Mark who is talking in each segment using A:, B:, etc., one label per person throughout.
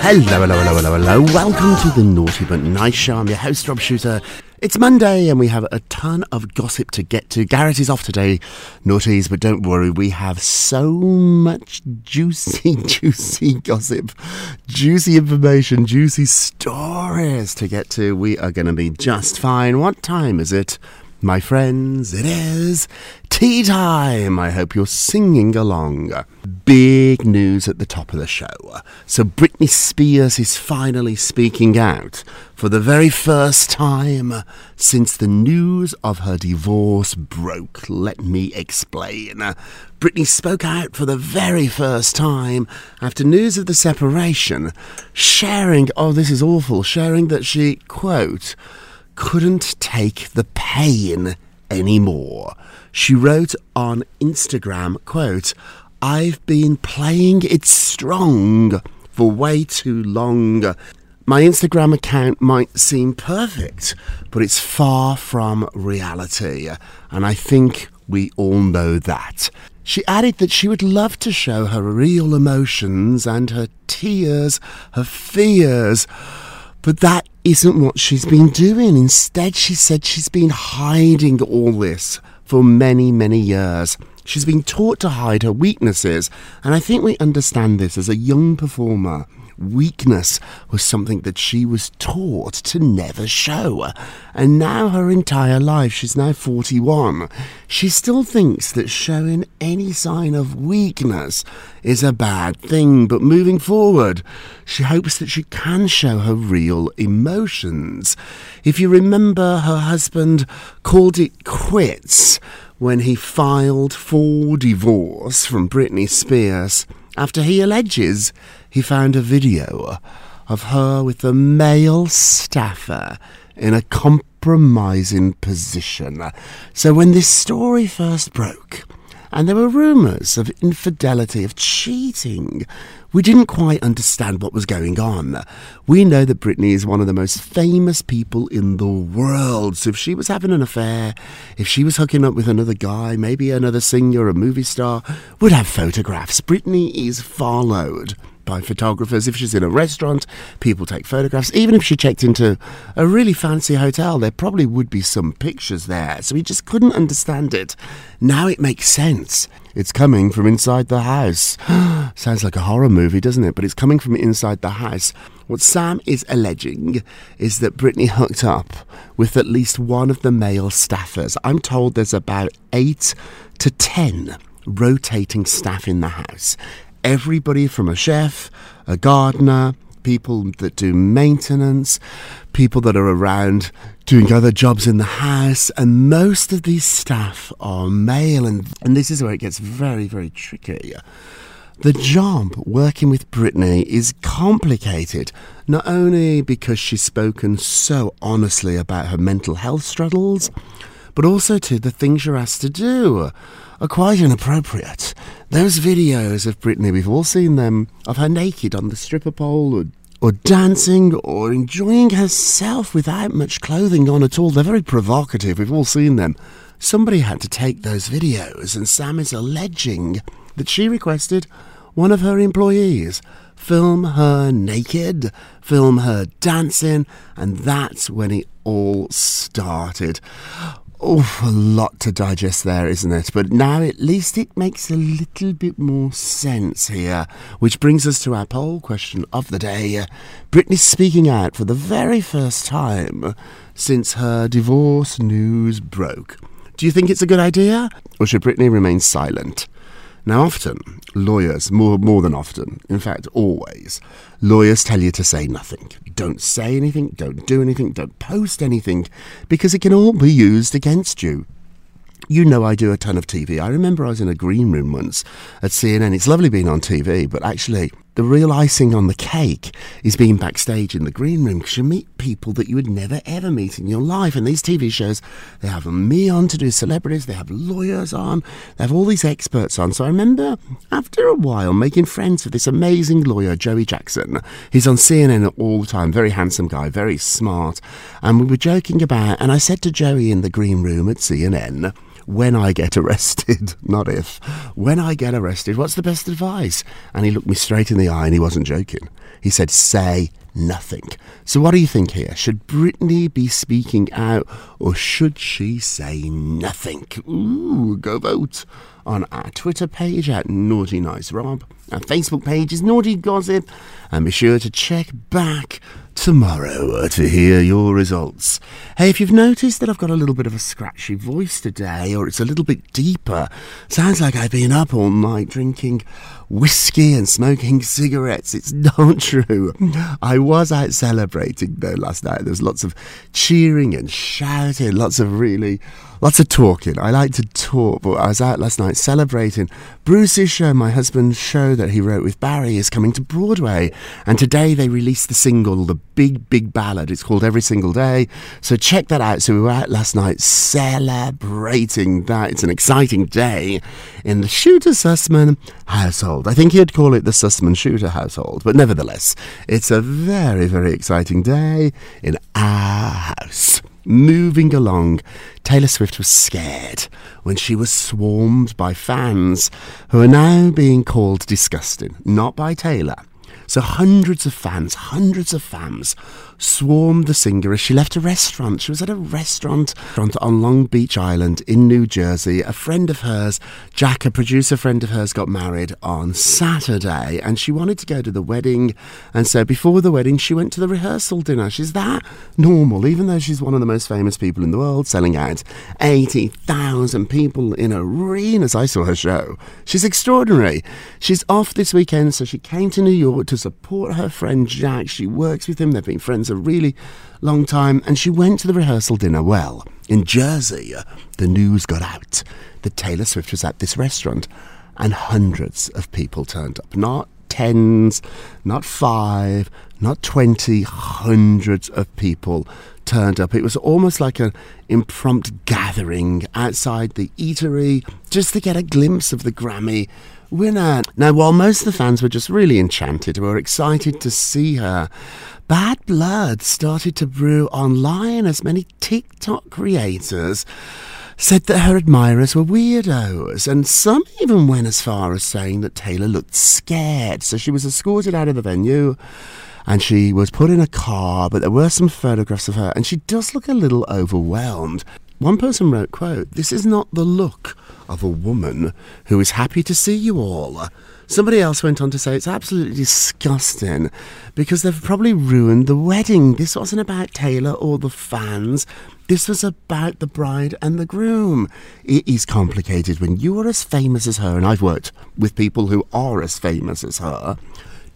A: Hello, hello, hello, hello, hello. Welcome to the Naughty But Nice Show. I'm your host, Rob Shuter. It's Monday and we have a ton of gossip to get to. Garrett is off today, naughties, but don't worry, we have so much juicy, juicy gossip, juicy information, juicy stories to get to. We are going to be just fine. What time is it? My friends, it is tea time. I hope you're singing along. Big news at the top of the show. So, Britney Spears is finally speaking out for the very first time since the news of her divorce broke. Let me explain. Britney spoke out for the very first time after news of the separation, sharing, oh, this is awful, sharing that she, quote, couldn't take the pain anymore. She wrote on Instagram, quote, I've been playing it strong for way too long. My Instagram account might seem perfect, but it's far from reality, and I think we all know that. She added that she would love to show her real emotions and her tears, her fears. But that isn't what she's been doing. Instead, she said she's been hiding all this for many, many years. She's been taught to hide her weaknesses, and I think we understand this as a young performer weakness was something that she was taught to never show. And now, her entire life, she's now 41, she still thinks that showing any sign of weakness is a bad thing. But moving forward, she hopes that she can show her real emotions. If you remember, her husband called it quits when he filed for divorce from Britney Spears after he alleges he found a video of her with a male staffer in a compromising position. So when this story first broke, and there were rumours of infidelity, of cheating. We didn't quite understand what was going on. We know that Britney is one of the most famous people in the world. So if she was having an affair, if she was hooking up with another guy, maybe another singer, a movie star, would have photographs. Britney is followed by photographers. If she's in a restaurant, people take photographs. Even if she checked into a really fancy hotel, there probably would be some pictures there. So we just couldn't understand it. Now it makes sense. It's coming from inside the house. Sounds like a horror movie, doesn't it? But it's coming from inside the house. What Sam is alleging is that Britney hooked up with at least one of the male staffers. I'm told there's about eight to ten rotating staff in the house everybody from a chef, a gardener, people that do maintenance, people that are around doing other jobs in the house, and most of these staff are male, and, and this is where it gets very, very tricky. The job working with Britney is complicated, not only because she's spoken so honestly about her mental health struggles, but also to the things you're asked to do are quite inappropriate. Those videos of Britney, we've all seen them, of her naked on the stripper pole or, or dancing or enjoying herself without much clothing on at all. They're very provocative. We've all seen them. Somebody had to take those videos, and Sam is alleging that she requested one of her employees film her naked, film her dancing, and that's when it all started. Oh, a lot to digest there, isn't it? But now at least it makes a little bit more sense here. Which brings us to our poll question of the day. Uh, Britney speaking out for the very first time since her divorce news broke. Do you think it's a good idea? Or should Britney remain silent? Now, often, lawyers, more, more than often, in fact, always, lawyers tell you to say nothing. Don't say anything, don't do anything, don't post anything, because it can all be used against you. You know, I do a ton of TV. I remember I was in a green room once at CNN. It's lovely being on TV, but actually, the real icing on the cake is being backstage in the green room because you meet people that you would never ever meet in your life. And these TV shows, they have me on to do celebrities, they have lawyers on, they have all these experts on. So I remember after a while making friends with this amazing lawyer, Joey Jackson. He's on CNN all the time, very handsome guy, very smart. And we were joking about, and I said to Joey in the green room at CNN, when I get arrested, not if, when I get arrested, what's the best advice? And he looked me straight in the eye and he wasn't joking. He said, say nothing. So what do you think here? Should Britney be speaking out or should she say nothing? Ooh, go vote on our Twitter page at Naughty Nice Rob. Our Facebook page is Naughty Gossip. And be sure to check back tomorrow to hear your results. Hey, if you've noticed that I've got a little bit of a scratchy voice today, or it's a little bit deeper, sounds like I've been up all night drinking whiskey and smoking cigarettes. It's not true. I was out celebrating though last night. There was lots of cheering and shouting, lots of really, lots of talking. I like to talk, but I was out last night celebrating. Bruce's show, my husband's show that he wrote with Barry, is coming to Broadway, and today they released the single, the big, big ballad. It's called Every Single Day. So check that out. So we were out last night celebrating that. It's an exciting day in the Shuter Sussman household. I think you'd call it the Sussman Shuter household, but nevertheless, it's a very, very exciting day in our house. Moving along, Taylor Swift was scared when she was swarmed by fans who are now being called disgusting, not by Taylor. So hundreds of fans, hundreds of fans swarmed the singer as she left a restaurant. She was at a restaurant on Long Beach Island in New Jersey. A friend of hers, Jack, a producer friend of hers, got married on Saturday and she wanted to go to the wedding. And so before the wedding, she went to the rehearsal dinner. She's that normal, even though she's one of the most famous people in the world, selling out 80,000 people in arenas. I saw her show. She's extraordinary. She's off this weekend, so she came to New York to support her friend Jack. She works with him, they've been friends a really long time, and she went to the rehearsal dinner. Well, in Jersey, uh, the news got out that Taylor Swift was at this restaurant, and hundreds of people turned up. Not tens, not five, not twenty, hundreds of people turned up. It was almost like an impromptu gathering outside the eatery just to get a glimpse of the Grammy winner. Now, while most of the fans were just really enchanted, were excited to see her, bad blood started to brew online as many TikTok creators said that her admirers were weirdos, and some even went as far as saying that Taylor looked scared. So she was escorted out of the venue and she was put in a car, but there were some photographs of her, and she does look a little overwhelmed. One person wrote, quote, This is not the look of a woman who is happy to see you all. Somebody else went on to say it's absolutely disgusting because they've probably ruined the wedding. This wasn't about Taylor or the fans. This was about the bride and the groom. It is complicated when you are as famous as her, and I've worked with people who are as famous as her.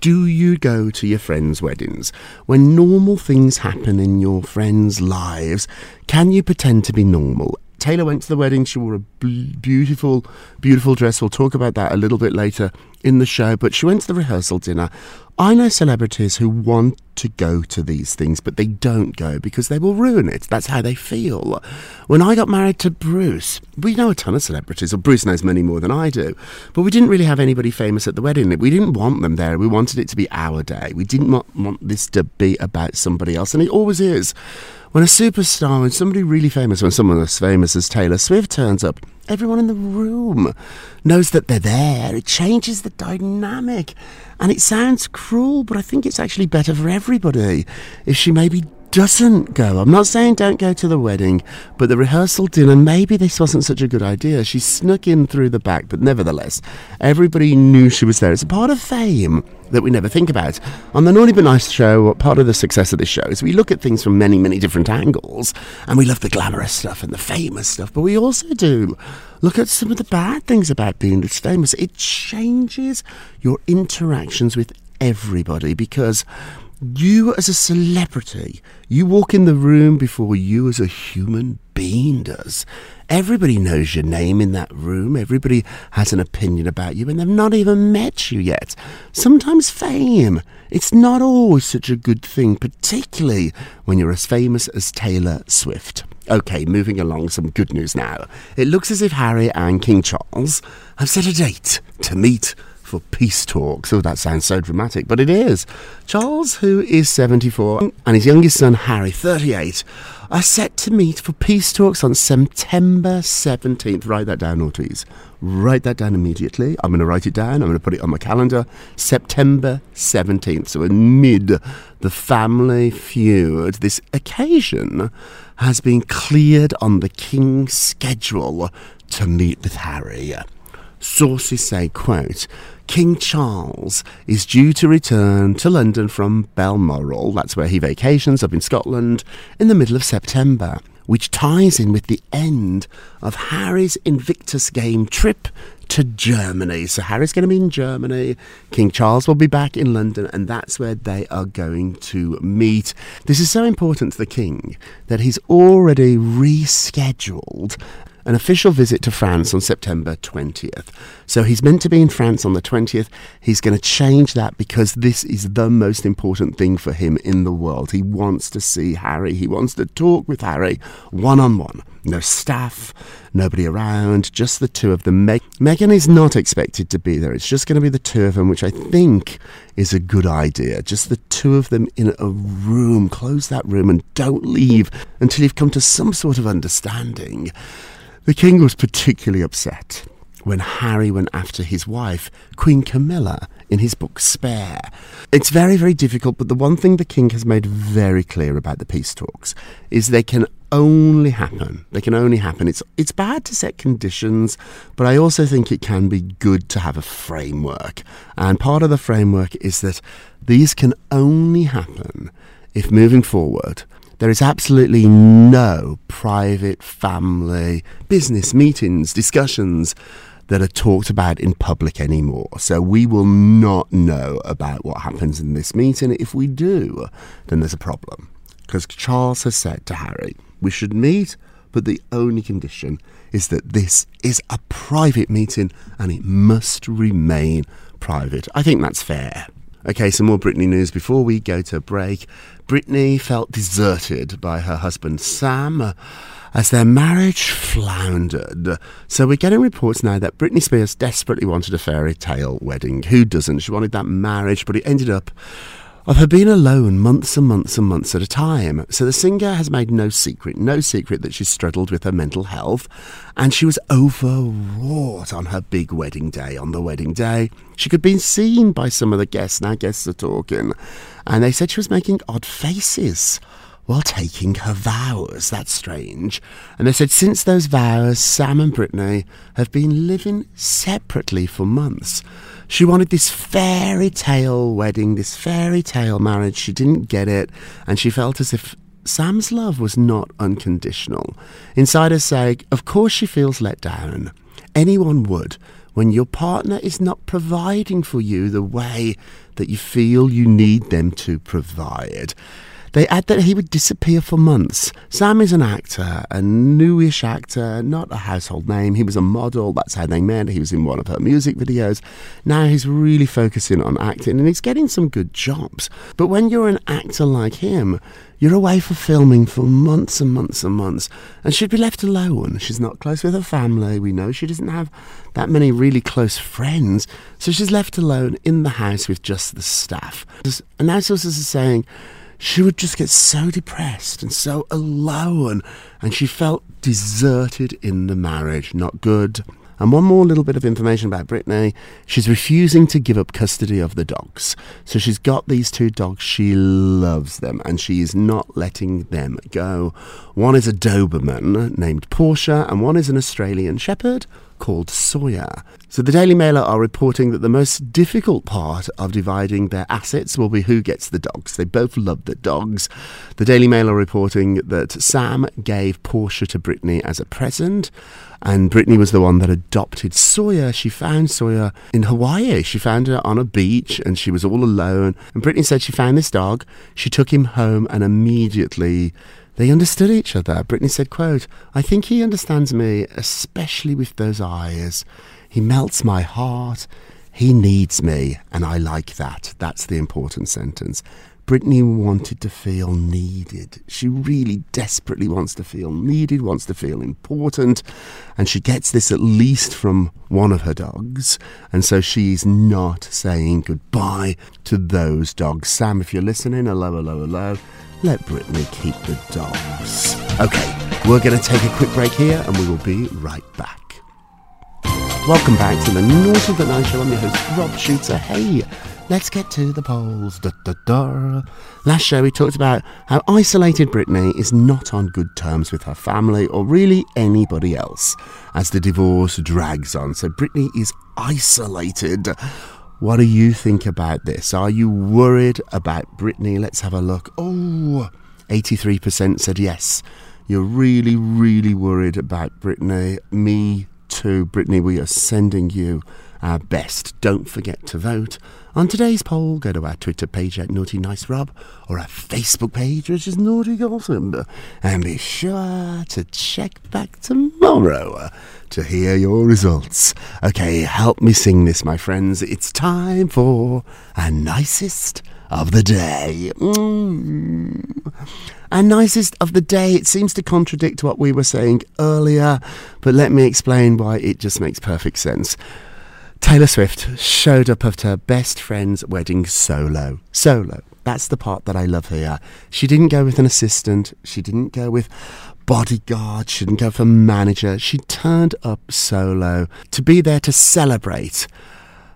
A: Do you go to your friends' weddings? When normal things happen in your friends' lives, can you pretend to be normal? Taylor went to the wedding. She wore a beautiful, beautiful dress. We'll talk about that a little bit later in the show, but she went to the rehearsal dinner. I know celebrities who want to go to these things, but they don't go because they will ruin it. That's how they feel. When I got married to Bruce, we know a ton of celebrities, or Bruce knows many more than I do, but we didn't really have anybody famous at the wedding. We didn't want them there. We wanted it to be our day. We didn't want, want this to be about somebody else, and it always is. When a superstar, when somebody really famous, when someone as famous as Taylor Swift turns up, everyone in the room knows that they're there. It changes the dynamic. And it sounds cruel, but I think it's actually better for everybody if she maybe doesn't go. I'm not saying don't go to the wedding, but the rehearsal dinner, maybe this wasn't such a good idea. She snuck in through the back, but nevertheless, everybody knew she was there. It's a part of fame that we never think about. On the Naughty But Nice show, part of the success of this show is we look at things from many, many different angles, and we love the glamorous stuff and the famous stuff, but we also do look at some of the bad things about being this famous. It changes your interactions with everybody because you as a celebrity, you walk in the room before you as a human being does. Everybody knows your name in that room. Everybody has an opinion about you, and they've not even met you yet. Sometimes fame, it's not always such a good thing, particularly when you're as famous as Taylor Swift. Okay, moving along, some good news now. It looks as if Harry and King Charles have set a date to meet for peace talks. Oh, that sounds so dramatic, but it is. Charles, who is 74, and his youngest son, Harry, 38, are set to meet for peace talks on September 17th. Write that down, naughties. Write that down immediately. I'm going to write it down. I'm going to put it on my calendar. September 17th. So, amid the family feud, this occasion has been cleared on the King's schedule to meet with Harry. Sources say, quote, King Charles is due to return to London from Balmoral, that's where he vacations up in Scotland, in the middle of September, which ties in with the end of Harry's Invictus Game trip to Germany. So Harry's going to be in Germany, King Charles will be back in London, and that's where they are going to meet. This is so important to the King that he's already rescheduled an official visit to France on September 20th. So he's meant to be in France on the 20th. He's going to change that because this is the most important thing for him in the world. He wants to see Harry. He wants to talk with Harry one on one. No staff, nobody around, just the two of them. Meg- Meghan is not expected to be there. It's just going to be the two of them, which I think is a good idea. Just the two of them in a room. Close that room and don't leave until you've come to some sort of understanding. The king was particularly upset when Harry went after his wife, Queen Camilla, in his book Spare. It's very, very difficult, but the one thing the king has made very clear about the peace talks is they can only happen. They can only happen. It's it's bad to set conditions, but I also think it can be good to have a framework. And part of the framework is that these can only happen if moving forward there is absolutely no private family business meetings, discussions that are talked about in public anymore. So we will not know about what happens in this meeting. If we do, then there's a problem. Because Charles has said to Harry, we should meet, but the only condition is that this is a private meeting and it must remain private. I think that's fair. Okay, some more Britney news before we go to break. Britney felt deserted by her husband Sam as their marriage floundered. So we're getting reports now that Britney Spears desperately wanted a fairy tale wedding. Who doesn't? She wanted that marriage, but it ended up of her being alone months and months and months at a time. So the singer has made no secret, no secret that she struggled with her mental health, and she was overwrought on her big wedding day. On the wedding day, she could be seen by some of the guests. Now guests are talking, and they said she was making odd faces while taking her vows. That's strange. And they said since those vows, Sam and Britney have been living separately for months. She wanted this fairy tale wedding, this fairy tale marriage. She didn't get it, and she felt as if Sam's love was not unconditional. Insiders say, of course, she feels let down. Anyone would when your partner is not providing for you the way that you feel you need them to provide. They add that he would disappear for months. Sam is an actor, a newish actor, not a household name. He was a model, that's how they met. He was in one of her music videos. Now he's really focusing on acting and he's getting some good jobs. But when you're an actor like him, you're away for filming for months and months and months, and she'd be left alone. She's not close with her family. We know she doesn't have that many really close friends, so she's left alone in the house with just the staff. And now sources are saying she would just get so depressed and so alone, and she felt deserted in the marriage. Not good. And one more little bit of information about Britney. She's refusing to give up custody of the dogs. So she's got these two dogs. She loves them and she is not letting them go. One is a Doberman named Portia and one is an Australian Shepherd called Sawyer. So the Daily Mailer are reporting that the most difficult part of dividing their assets will be who gets the dogs. They both love the dogs. The Daily Mail are reporting that Sam gave Portia to Britney as a present and Britney was the one that adopted Sawyer. She found Sawyer in Hawaii. She found her on a beach and she was all alone. And Britney said she found this dog. She took him home and immediately they understood each other. Britney said, quote, I think he understands me, especially with those eyes. He melts my heart. He needs me, and I like that. That's the important sentence. Britney wanted to feel needed. She really desperately wants to feel needed, wants to feel important, and she gets this at least from one of her dogs. And so she's not saying goodbye to those dogs. Sam, if you're listening, hello, hello, hello, let Britney keep the dogs. Okay, we're going to take a quick break here and we will be right back. Welcome back to the Naughty the Night Show. I'm your host, Rob Shuter. Hey, Let's get to the polls. Da, da, da. Last show, we talked about how isolated Britney is not on good terms with her family or really anybody else as the divorce drags on. So, Britney is isolated. What do you think about this? Are you worried about Britney? Let's have a look. Oh, 83% said yes. You're really, really worried about Britney. Me too. Britney, we are sending you our best. Don't forget to vote. On today's poll, go to our Twitter page at Naughty Nice Rob or our Facebook page, which is Naughty Gossip. And be sure to check back tomorrow to hear your results. Okay, help me sing this, my friends. It's time for a nicest of the day. Mm. And nicest of the day, it seems to contradict what we were saying earlier, but let me explain why it just makes perfect sense. Taylor Swift showed up at her best friend's wedding solo. Solo. That's the part that I love here. She didn't go with an assistant. She didn't go with bodyguard. She didn't go for manager. She turned up solo to be there to celebrate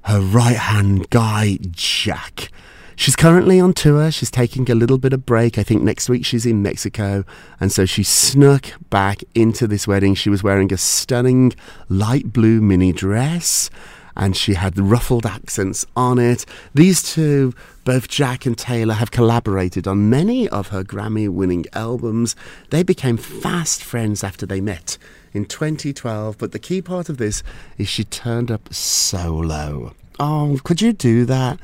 A: her right hand guy, Jack. She's currently on tour. She's taking a little bit of break. I think next week she's in Mexico. And so she snuck back into this wedding. She was wearing a stunning light blue mini dress and she had ruffled accents on it. These two, both Jack and Taylor, have collaborated on many of her Grammy winning albums. They became fast friends after they met in 2012, but the key part of this is she turned up solo. Oh, could you do that?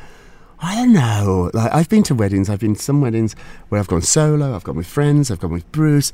A: I don't know. Like I've been to weddings. I've been to some weddings where I've gone solo. I've gone with friends. I've gone with Bruce.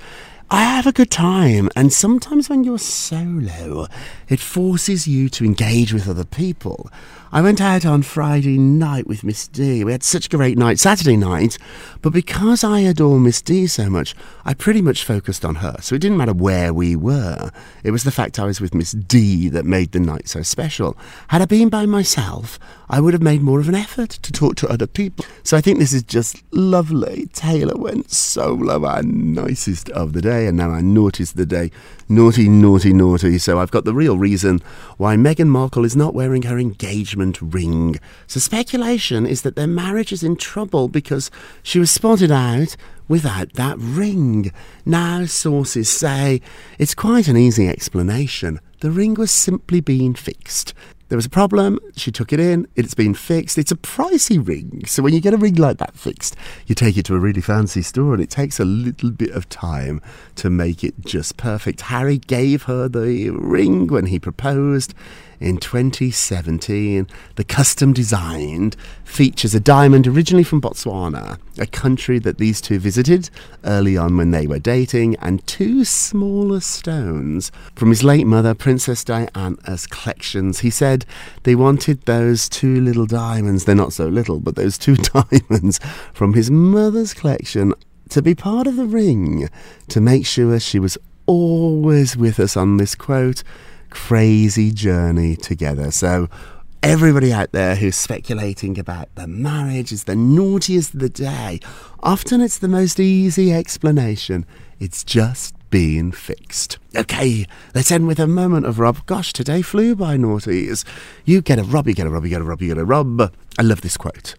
A: I have a good time, and sometimes when you're solo, it forces you to engage with other people. I went out on Friday night with Miss D. We had such a great night Saturday night, but because I adore Miss D so much, I pretty much focused on her. So it didn't matter where we were. It was the fact I was with Miss D that made the night so special. Had I been by myself, I would have made more of an effort to talk to other people. So I think this is just lovely. Taylor went solo, our nicest of the day, and now naughtiest of the day. Naughty, naughty, naughty. So I've got the real reason why Meghan Markle is not wearing her engagement ring. So speculation is that their marriage is in trouble because she was spotted out without that ring. Now, sources say it's quite an easy explanation. The ring was simply being fixed. There was a problem. She took it in. It's been fixed. It's a pricey ring. So when you get a ring like that fixed, you take it to a really fancy store and it takes a little bit of time to make it just perfect. Harry gave her the ring when he proposed in 2017. The custom designed features a diamond originally from Botswana, a country that these two visited early on when they were dating, and two smaller stones from his late mother, Princess Diana's collections. He said they wanted those two little diamonds, they're not so little, but those two diamonds from his mother's collection to be part of the ring to make sure she was always with us on this quote crazy journey together. So, everybody out there who's speculating about the marriage is the naughtiest of the day, often it's the most easy explanation. It's just being fixed. Okay, let's end with a moment of Rob. Gosh, today flew by naughties. You get a Rob, you get a Rob, you get a Rob, you get a Rob. I love this quote.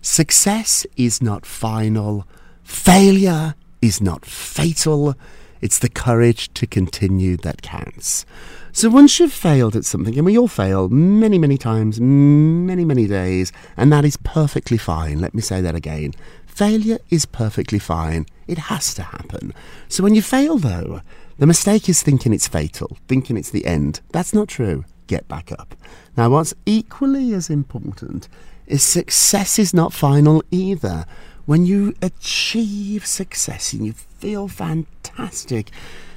A: Success is not final. Failure is not fatal. It's the courage to continue that counts. So once you've failed at something, and we all fail many, many times, many, many days, and that is perfectly fine. Let me say that again. Failure is perfectly fine. It has to happen. So when you fail, though, the mistake is thinking it's fatal, thinking it's the end. That's not true. Get back up. Now, what's equally as important is success is not final either. When you achieve success and you feel fantastic,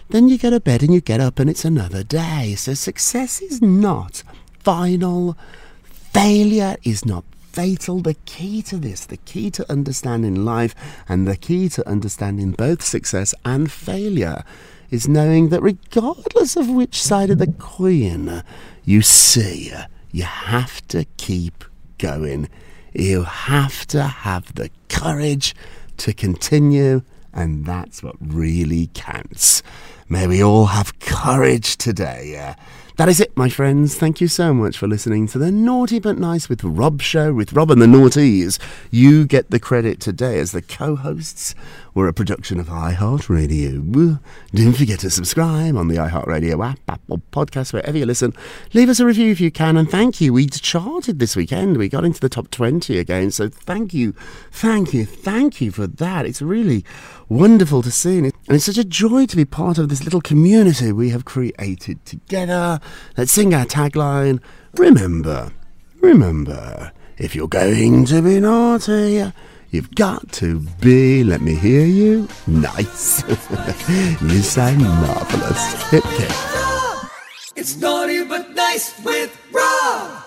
A: then you go to bed and you get up and it's another day. So success is not final. Failure is not fatal. The key to this, the key to understanding life and the key to understanding both success and failure is knowing that regardless of which side of the coin you see, you have to keep going. You have to have the courage to continue, and that's what really counts. May we all have courage today. Uh, that is it, my friends. Thank you so much for listening to the Naughty But Nice with Rob show with Rob and the Naughties. You get the credit today as the co hosts. We're a production of iHeartRadio. Don't forget to subscribe on the iHeartRadio app, Apple Podcast, wherever you listen. Leave us a review if you can, and thank you. We charted this weekend. We got into the top 20 again, so thank you, thank you, thank you for that. It's really wonderful to see, and it's such a joy to be part of this little community we have created together. Let's sing our tagline. Remember, remember, if you're going to be naughty, You've got to be, let me hear you, nice. you sound marvellous. Hip.
B: It's naughty but nice with Rob.